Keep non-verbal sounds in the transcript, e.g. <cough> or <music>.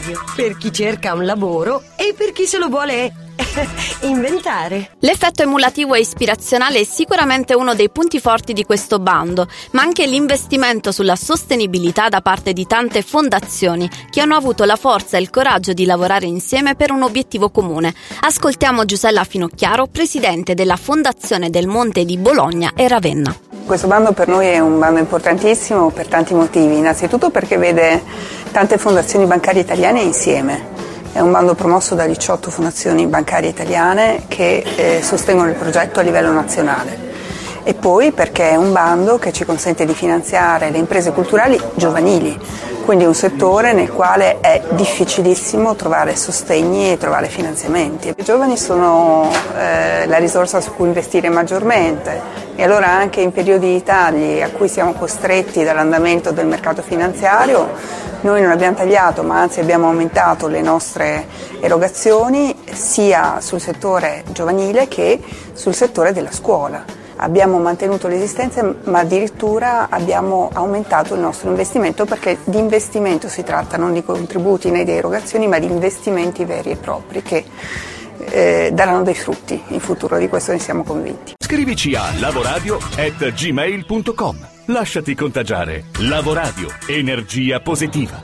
radio, per chi cerca un lavoro e per chi se lo vuole <laughs> inventare. L'effetto emulativo e ispirazionale è sicuramente uno dei punti forti di questo bando, ma anche l'investimento sulla sostenibilità da parte di tante fondazioni che hanno avuto la forza e il coraggio di lavorare insieme per un obiettivo comune. Ascoltiamo Giusella Finocchiaro, presidente della Fondazione del Monte di Bologna e Ravenna. Questo bando per noi è un bando importantissimo per tanti motivi, innanzitutto perché vede tante fondazioni bancarie italiane insieme è un bando promosso da 18 fondazioni bancarie italiane che eh, sostengono il progetto a livello nazionale. E poi perché è un bando che ci consente di finanziare le imprese culturali giovanili, quindi un settore nel quale è difficilissimo trovare sostegni e trovare finanziamenti. I giovani sono eh, la risorsa su cui investire maggiormente e allora anche in periodi di tagli a cui siamo costretti dall'andamento del mercato finanziario noi non abbiamo tagliato ma anzi abbiamo aumentato le nostre erogazioni sia sul settore giovanile che sul settore della scuola. Abbiamo mantenuto l'esistenza ma addirittura abbiamo aumentato il nostro investimento perché di investimento si tratta, non di contributi né di erogazioni ma di investimenti veri e propri che eh, daranno dei frutti in futuro, di questo ne siamo convinti. Scrivici a lavoradio.gmail.com Lasciati contagiare. Lavoradio. Energia positiva.